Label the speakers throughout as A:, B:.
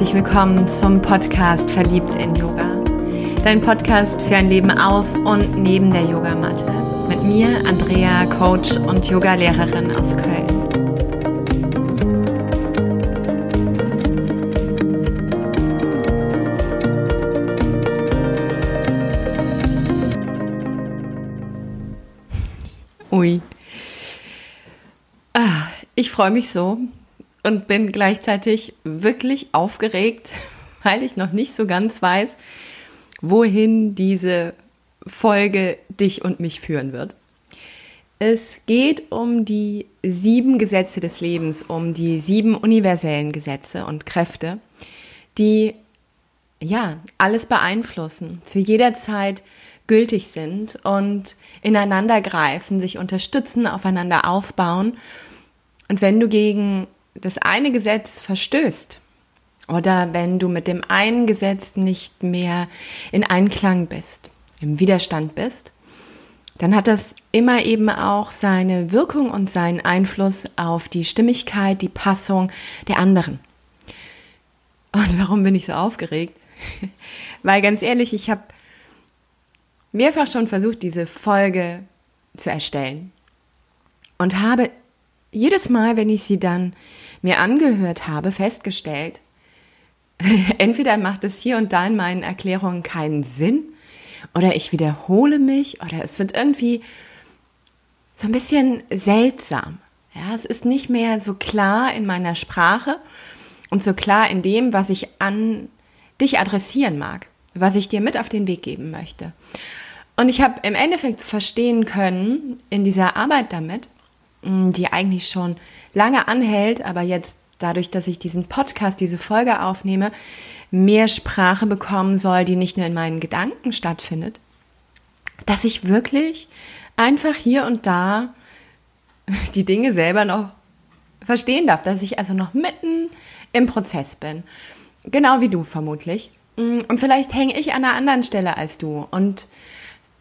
A: herzlich willkommen zum Podcast Verliebt in Yoga. Dein Podcast für ein Leben auf und neben der Yogamatte. Mit mir, Andrea, Coach und Yogalehrerin aus Köln. Ui. Ah, ich freue mich so, und bin gleichzeitig wirklich aufgeregt, weil ich noch nicht so ganz weiß, wohin diese Folge dich und mich führen wird. Es geht um die sieben Gesetze des Lebens, um die sieben universellen Gesetze und Kräfte, die ja alles beeinflussen, zu jeder Zeit gültig sind und ineinander greifen, sich unterstützen, aufeinander aufbauen. Und wenn du gegen das eine Gesetz verstößt oder wenn du mit dem einen Gesetz nicht mehr in Einklang bist, im Widerstand bist, dann hat das immer eben auch seine Wirkung und seinen Einfluss auf die Stimmigkeit, die Passung der anderen. Und warum bin ich so aufgeregt? Weil ganz ehrlich, ich habe mehrfach schon versucht, diese Folge zu erstellen und habe jedes Mal, wenn ich sie dann mir angehört habe, festgestellt, entweder macht es hier und da in meinen Erklärungen keinen Sinn oder ich wiederhole mich oder es wird irgendwie so ein bisschen seltsam. Ja, es ist nicht mehr so klar in meiner Sprache und so klar in dem, was ich an dich adressieren mag, was ich dir mit auf den Weg geben möchte. Und ich habe im Endeffekt verstehen können in dieser Arbeit damit, die eigentlich schon lange anhält, aber jetzt dadurch, dass ich diesen Podcast, diese Folge aufnehme, mehr Sprache bekommen soll, die nicht nur in meinen Gedanken stattfindet, dass ich wirklich einfach hier und da die Dinge selber noch verstehen darf, dass ich also noch mitten im Prozess bin. Genau wie du vermutlich. Und vielleicht hänge ich an einer anderen Stelle als du und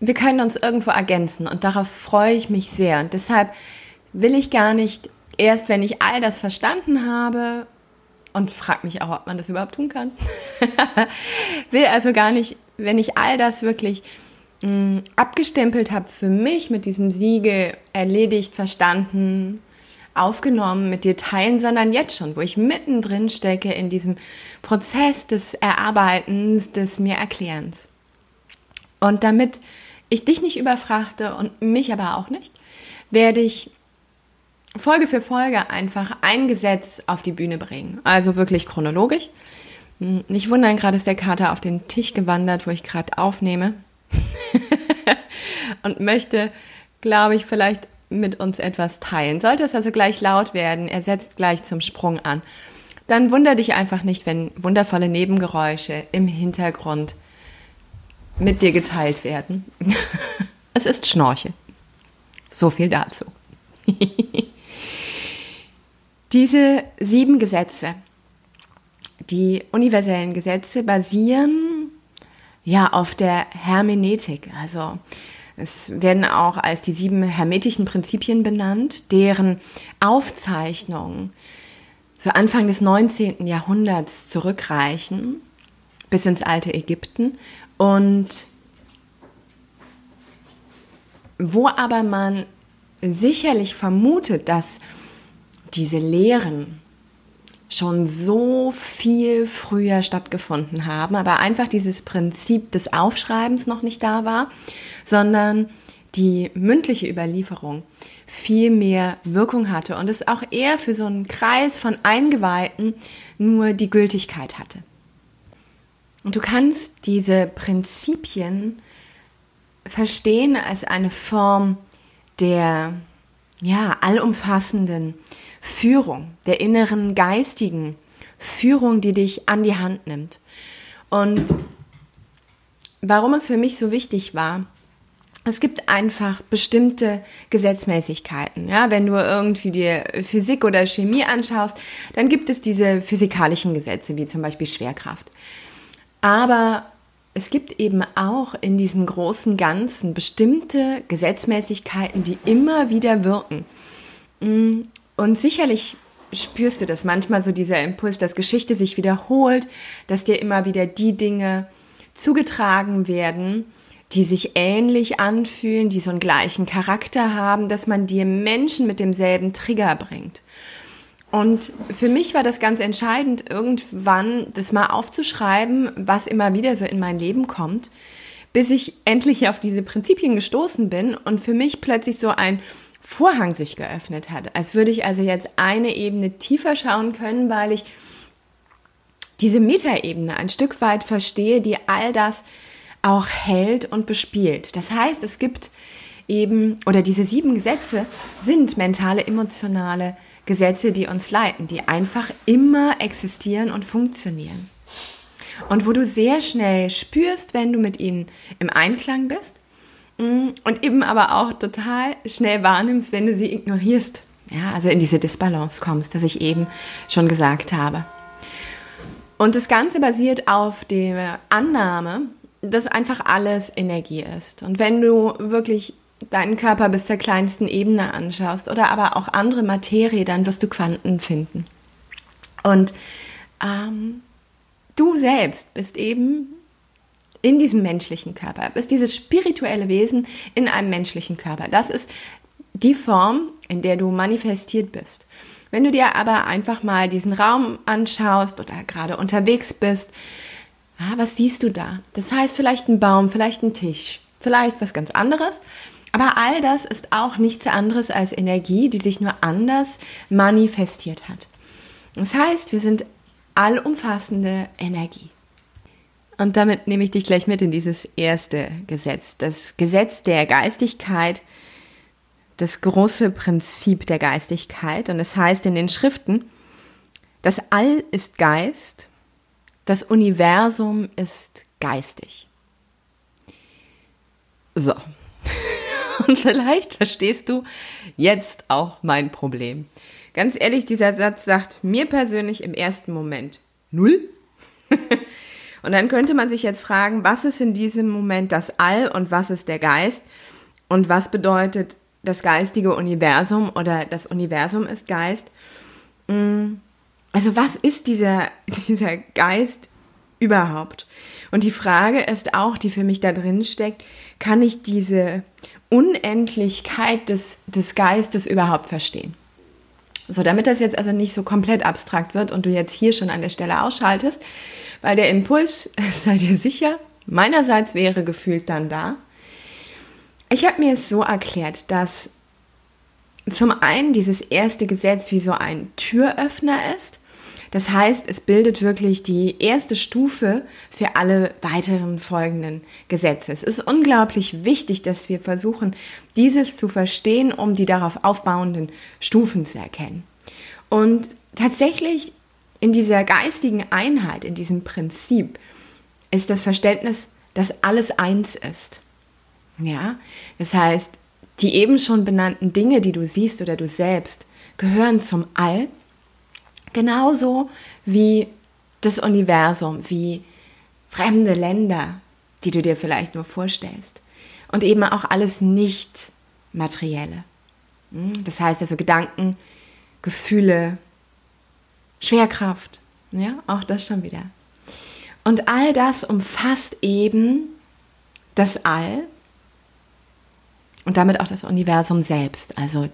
A: wir können uns irgendwo ergänzen und darauf freue ich mich sehr. Und deshalb will ich gar nicht erst, wenn ich all das verstanden habe und frag mich auch, ob man das überhaupt tun kann. will also gar nicht, wenn ich all das wirklich mh, mm, abgestempelt habe für mich mit diesem Siege erledigt, verstanden, aufgenommen, mit dir teilen, sondern jetzt schon, wo ich mittendrin stecke in diesem Prozess des Erarbeitens, des mir Erklärens. Und damit ich dich nicht überfrachte und mich aber auch nicht, werde ich Folge für Folge einfach ein Gesetz auf die Bühne bringen. Also wirklich chronologisch. Hm, nicht wundern, gerade ist der Kater auf den Tisch gewandert, wo ich gerade aufnehme. und möchte, glaube ich, vielleicht mit uns etwas teilen. Sollte es also gleich laut werden, er setzt gleich zum Sprung an. Dann wunder dich einfach nicht, wenn wundervolle Nebengeräusche im Hintergrund mit dir geteilt werden. es ist Schnorche. So viel dazu. Diese sieben Gesetze, die universellen Gesetze basieren ja auf der Hermeneutik. Also es werden auch als die sieben hermetischen Prinzipien benannt, deren Aufzeichnungen zu Anfang des 19. Jahrhunderts zurückreichen bis ins alte Ägypten und wo aber man sicherlich vermutet, dass diese Lehren schon so viel früher stattgefunden haben, aber einfach dieses Prinzip des Aufschreibens noch nicht da war, sondern die mündliche Überlieferung viel mehr Wirkung hatte und es auch eher für so einen Kreis von Eingeweihten nur die Gültigkeit hatte. Und du kannst diese Prinzipien verstehen als eine Form der ja, allumfassenden Führung, der inneren geistigen Führung, die dich an die Hand nimmt. Und warum es für mich so wichtig war, es gibt einfach bestimmte Gesetzmäßigkeiten. Ja, wenn du irgendwie dir Physik oder Chemie anschaust, dann gibt es diese physikalischen Gesetze, wie zum Beispiel Schwerkraft. Aber es gibt eben auch in diesem großen Ganzen bestimmte Gesetzmäßigkeiten, die immer wieder wirken. Und sicherlich spürst du das manchmal so dieser Impuls, dass Geschichte sich wiederholt, dass dir immer wieder die Dinge zugetragen werden, die sich ähnlich anfühlen, die so einen gleichen Charakter haben, dass man dir Menschen mit demselben Trigger bringt. Und für mich war das ganz entscheidend, irgendwann das mal aufzuschreiben, was immer wieder so in mein Leben kommt, bis ich endlich auf diese Prinzipien gestoßen bin und für mich plötzlich so ein Vorhang sich geöffnet hat, als würde ich also jetzt eine Ebene tiefer schauen können, weil ich diese Metaebene ein Stück weit verstehe, die all das auch hält und bespielt. Das heißt, es gibt eben, oder diese sieben Gesetze sind mentale, emotionale Gesetze, die uns leiten, die einfach immer existieren und funktionieren. Und wo du sehr schnell spürst, wenn du mit ihnen im Einklang bist und eben aber auch total schnell wahrnimmst, wenn du sie ignorierst. Ja, also in diese Disbalance kommst, was ich eben schon gesagt habe. Und das Ganze basiert auf der Annahme, dass einfach alles Energie ist. Und wenn du wirklich deinen Körper bis zur kleinsten Ebene anschaust oder aber auch andere Materie, dann wirst du Quanten finden. Und ähm, du selbst bist eben in diesem menschlichen Körper, bist dieses spirituelle Wesen in einem menschlichen Körper. Das ist die Form, in der du manifestiert bist. Wenn du dir aber einfach mal diesen Raum anschaust oder gerade unterwegs bist, ja, was siehst du da? Das heißt vielleicht ein Baum, vielleicht ein Tisch, vielleicht was ganz anderes. Aber all das ist auch nichts anderes als Energie, die sich nur anders manifestiert hat. Das heißt, wir sind allumfassende Energie. Und damit nehme ich dich gleich mit in dieses erste Gesetz, das Gesetz der Geistigkeit, das große Prinzip der Geistigkeit. Und es das heißt in den Schriften, das All ist Geist, das Universum ist geistig. So, Und vielleicht verstehst du jetzt auch mein Problem. Ganz ehrlich, dieser Satz sagt mir persönlich im ersten Moment null. und dann könnte man sich jetzt fragen, was ist in diesem Moment das All und was ist der Geist? Und was bedeutet das geistige Universum oder das Universum ist Geist? Mm, also was ist dieser, dieser Geist überhaupt? Und die Frage ist auch, die für mich da drin steckt, kann ich diese Unendlichkeit des, des Geistes überhaupt verstehen. So, damit das jetzt also nicht so komplett abstrakt wird und du jetzt hier schon an der Stelle ausschaltest, weil der Impuls, sei dir sicher, meinerseits wäre gefühlt dann da. Ich habe mir es so erklärt, dass zum einen dieses erste Gesetz wie so ein Türöffner ist das heißt, es bildet wirklich die erste Stufe für alle weiteren folgenden Gesetze. Es ist unglaublich wichtig, dass wir versuchen, dieses zu verstehen, um die darauf aufbauenden Stufen zu erkennen. Und tatsächlich in dieser geistigen Einheit, in diesem Prinzip, ist das Verständnis, dass alles eins ist. Ja, das heißt, die eben schon benannten Dinge, die du siehst oder du selbst, gehören zum All Genauso wie das Universum, wie fremde Länder, die du dir vielleicht nur vorstellst. Und eben auch alles nicht materielle. Hm? Das heißt also Gedanken, Gefühle, Schwerkraft, ja, auch das schon wieder. Und all das umfasst eben das All und damit auch das Universum selbst, also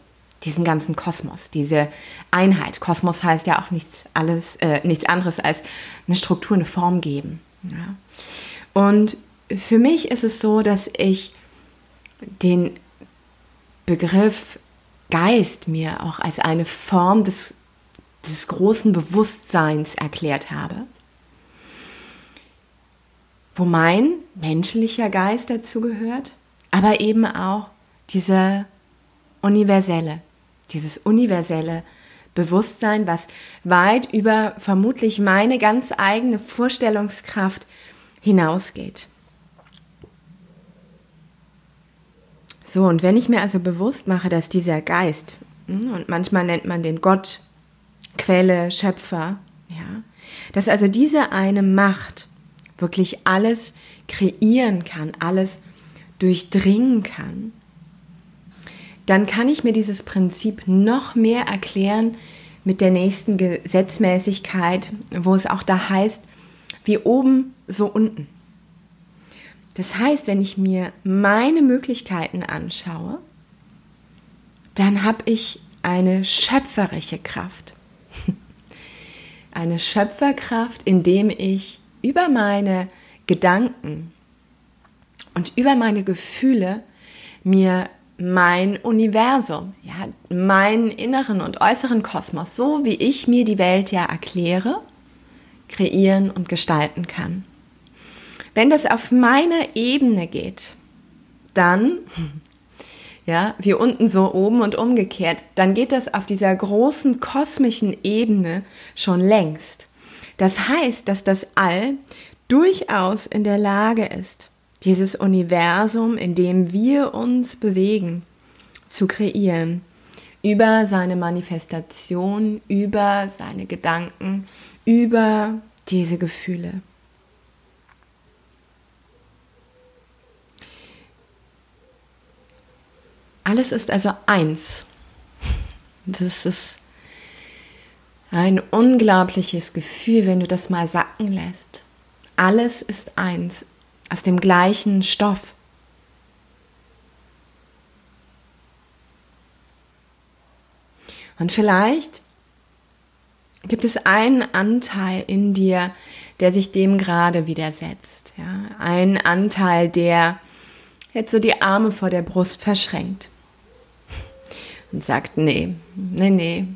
A: diesen ganzen Kosmos, diese Einheit. Kosmos heißt ja auch nichts alles, äh, nichts anderes als eine Struktur, eine Form geben. Ja. Und für mich ist es so, dass ich den Begriff Geist mir auch als eine Form des, des großen Bewusstseins erklärt habe, wo mein menschlicher Geist dazu gehört, aber eben auch dieser universelle, dieses universelle Bewusstsein, was weit über vermutlich meine ganz eigene Vorstellungskraft hinausgeht. So, und wenn ich mir also bewusst mache, dass dieser Geist, hm, und manchmal nennt man den Gott, Quelle, Schöpfer, ja, dass also diese eine Macht wirklich alles kreieren kann, alles durchdringen kann, dann kann ich mir dieses Prinzip noch mehr erklären, mit der nächsten Gesetzmäßigkeit, wo es auch da heißt, wie oben, so unten. Das heißt, wenn ich mir meine Möglichkeiten anschaue, dann habe ich eine schöpferische Kraft. Eine Schöpferkraft, indem ich über meine Gedanken und über meine Gefühle mir mein Universum, ja, meinen inneren und äußeren Kosmos, so wie ich mir die Welt ja erkläre, kreieren und gestalten kann. Wenn das auf meiner Ebene geht, dann, ja, wie unten so oben und umgekehrt, dann geht das auf dieser großen kosmischen Ebene schon längst. Das heißt, dass das All durchaus in der Lage ist, dieses Universum, in dem wir uns bewegen, zu kreieren. Über seine Manifestation, über seine Gedanken, über diese Gefühle. Alles ist also eins. Das ist ein unglaubliches Gefühl, wenn du das mal sacken lässt. Alles ist eins aus dem gleichen Stoff. Und vielleicht gibt es einen Anteil in dir, der sich dem gerade widersetzt. Ja? Ein Anteil, der jetzt so die Arme vor der Brust verschränkt und sagt, nee, nee, nee,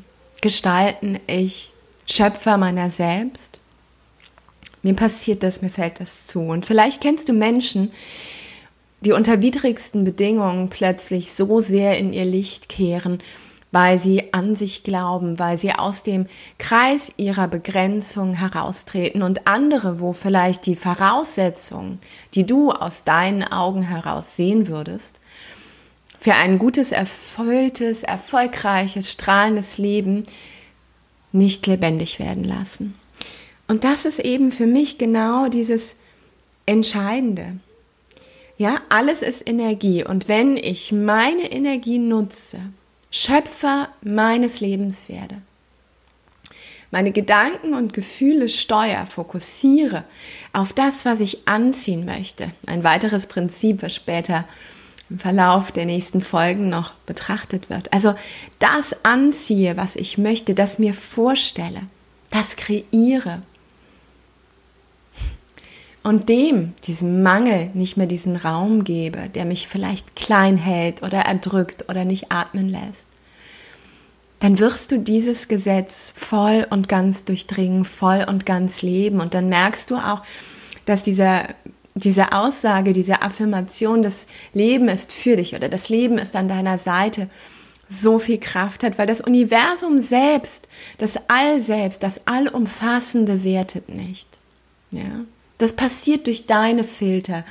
A: gestalten, ich Schöpfer meiner selbst mir passiert das, mir fällt das zu. Und vielleicht kennst du Menschen, die unter widrigsten Bedingungen plötzlich so sehr in ihr Licht kehren, weil sie an sich glauben, weil sie aus dem Kreis ihrer Begrenzung heraustreten und andere, wo vielleicht die Voraussetzungen, die du aus deinen Augen heraus sehen würdest, für ein gutes, erfülltes, erfolgreiches, strahlendes Leben nicht lebendig werden lassen. Und das ist eben für mich genau dieses Entscheidende. Ja, alles ist Energie. Und wenn ich meine Energie nutze, Schöpfer meines Lebens werde, meine Gedanken und Gefühle steuere, fokussiere auf das, was ich anziehen möchte. Ein weiteres Prinzip, was später im Verlauf der nächsten Folgen noch betrachtet wird. Also das anziehe, was ich möchte, das mir vorstelle, das kreiere und dem, diesem Mangel, nicht mehr diesen Raum gebe, der mich vielleicht klein hält oder erdrückt oder nicht atmen lässt, dann wirst du dieses Gesetz voll und ganz durchdringen, voll und ganz leben. Und dann merkst du auch, dass dieser, diese Aussage, diese Affirmation, das Leben ist für dich oder das Leben ist an deiner Seite, so viel Kraft hat, weil das Universum selbst, das All selbst, das Allumfassende wertet nicht. Ja. Das passiert durch deine Filter,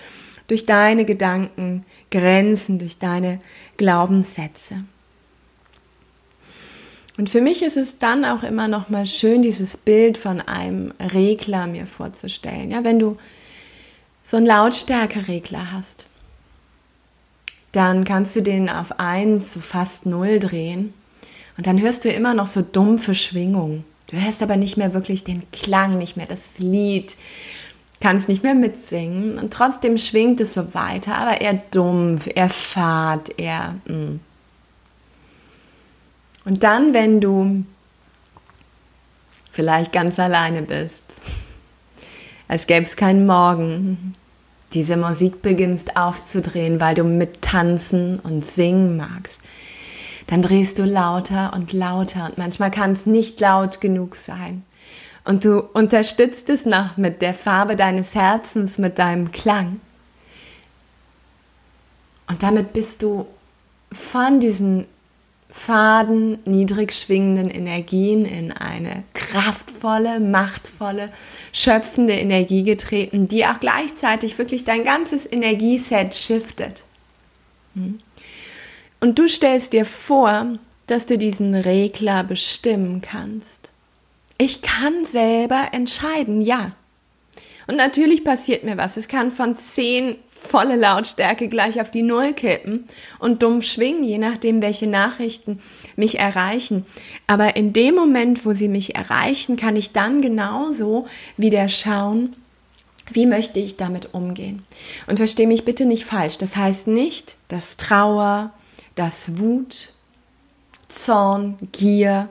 A: durch deine Gedanken, Grenzen, durch deine Glaubenssätze. Und für mich ist es dann auch immer noch mal schön, dieses Bild von einem Regler mir vorzustellen. Ja, wenn du so einen Lautstärkeregler hast, dann kannst du den auf 1 zu fast 0 drehen und dann hörst du immer noch so dumpfe Schwingungen. Du hörst aber nicht mehr wirklich den Klang, nicht mehr das Lied kannst nicht mehr mitsingen und trotzdem schwingt es so weiter, aber eher dumpf, eher fad, eher. Mm. Und dann, wenn du vielleicht ganz alleine bist, als gäbe es keinen Morgen, diese Musik beginnst aufzudrehen, weil du mittanzen und singen magst, dann drehst du lauter und lauter und manchmal kann es nicht laut genug sein. Und du unterstützt es noch mit der Farbe deines Herzens, mit deinem Klang. Und damit bist du von diesen faden, niedrig schwingenden Energien in eine kraftvolle, machtvolle, schöpfende Energie getreten, die auch gleichzeitig wirklich dein ganzes Energieset shiftet. Hm? Und du stellst dir vor, dass du diesen Regler bestimmen kannst. Ich kann selber entscheiden, ja. Und natürlich passiert mir was. Es kann von 10 volle Lautstärke gleich auf die Null kippen und dumm schwingen, je nachdem, welche Nachrichten mich erreichen. Aber in dem Moment, wo sie mich erreichen, kann ich dann genauso wieder schauen, wie möchte ich damit umgehen? Und verstehe mich bitte nicht falsch. Das heißt nicht, dass Trauer, dass Wut, Zorn, Gier,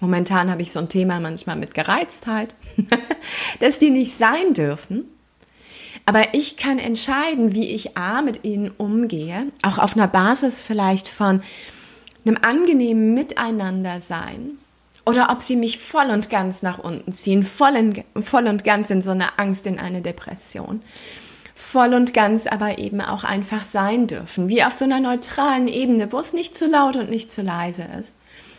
A: momentan habe ich so ein Thema manchmal mit Gereiztheit, dass die nicht sein dürfen. Aber ich kann entscheiden, wie ich A mit ihnen umgehe, auch auf einer Basis vielleicht von einem angenehmen Miteinander sein oder ob sie mich voll und ganz nach unten ziehen, voll, in, voll und ganz in so eine Angst, in eine Depression. Voll und ganz aber eben auch einfach sein dürfen, wie auf so einer neutralen Ebene, wo es nicht zu laut und nicht zu leise ist.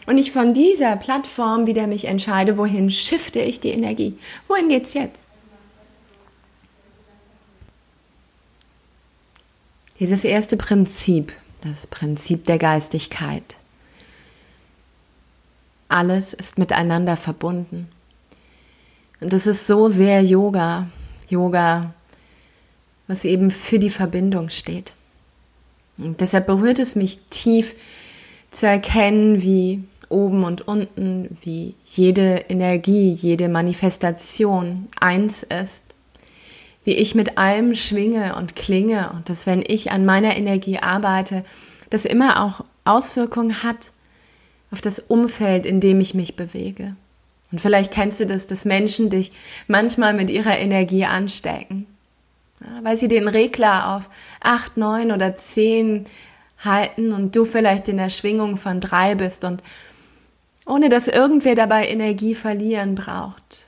A: Und ich von dieser Plattform wieder mich entscheide, wohin shifte ich die Energie? Wohin geht's jetzt? Dieses erste Prinzip, das Prinzip der Geistigkeit. Alles ist miteinander verbunden. Und das ist so sehr Yoga. Yoga, was eben für die Verbindung steht. Und deshalb berührt es mich tief zu erkennen, wie oben und unten, wie jede Energie, jede Manifestation eins ist, wie ich mit allem schwinge und klinge und dass wenn ich an meiner Energie arbeite, das immer auch Auswirkungen hat auf das Umfeld, in dem ich mich bewege. Und vielleicht kennst du das, dass Menschen dich manchmal mit ihrer Energie anstecken, weil sie den Regler auf acht, neun oder zehn halten und du vielleicht in der Schwingung von drei bist und ohne dass irgendwer dabei Energie verlieren braucht.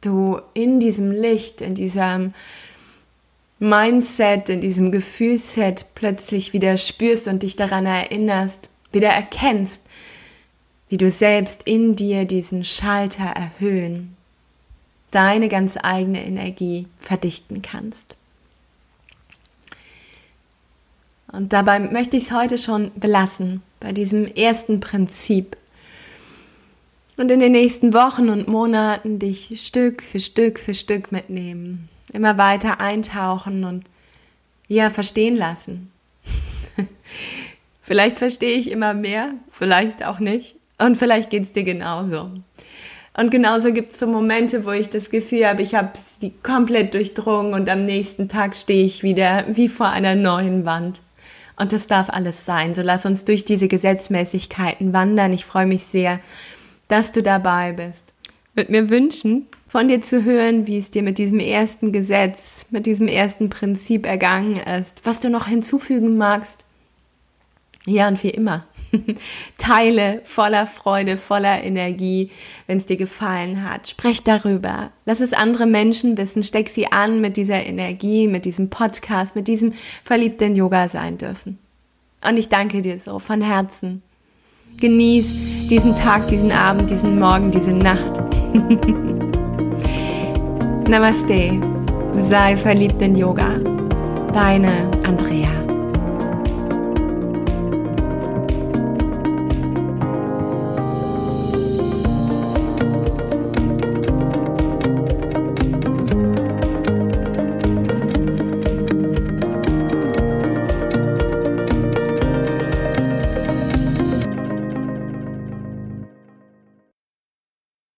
A: Du in diesem Licht, in diesem Mindset, in diesem Gefühlsset plötzlich wieder spürst und dich daran erinnerst, wieder erkennst, wie du selbst in dir diesen Schalter erhöhen, deine ganz eigene Energie verdichten kannst. Und dabei möchte ich es heute schon belassen, bei diesem ersten Prinzip. Und in den nächsten Wochen und Monaten dich Stück für Stück für Stück mitnehmen, immer weiter eintauchen und ja, verstehen lassen. vielleicht verstehe ich immer mehr, vielleicht auch nicht. Und vielleicht geht's dir genauso. Und genauso gibt es so Momente, wo ich das Gefühl habe, ich habe sie komplett durchdrungen und am nächsten Tag stehe ich wieder wie vor einer neuen Wand. Und das darf alles sein. So lass uns durch diese Gesetzmäßigkeiten wandern. Ich freue mich sehr, dass du dabei bist. Würde mir wünschen, von dir zu hören, wie es dir mit diesem ersten Gesetz, mit diesem ersten Prinzip ergangen ist, was du noch hinzufügen magst. Ja, und wie immer. Teile voller Freude, voller Energie, wenn es dir gefallen hat. Sprech darüber. Lass es andere Menschen wissen. Steck sie an mit dieser Energie, mit diesem Podcast, mit diesem verliebten Yoga sein dürfen. Und ich danke dir so von Herzen. Genieß diesen Tag, diesen Abend, diesen Morgen, diese Nacht. Namaste. Sei verliebt in Yoga. Deine Andrea.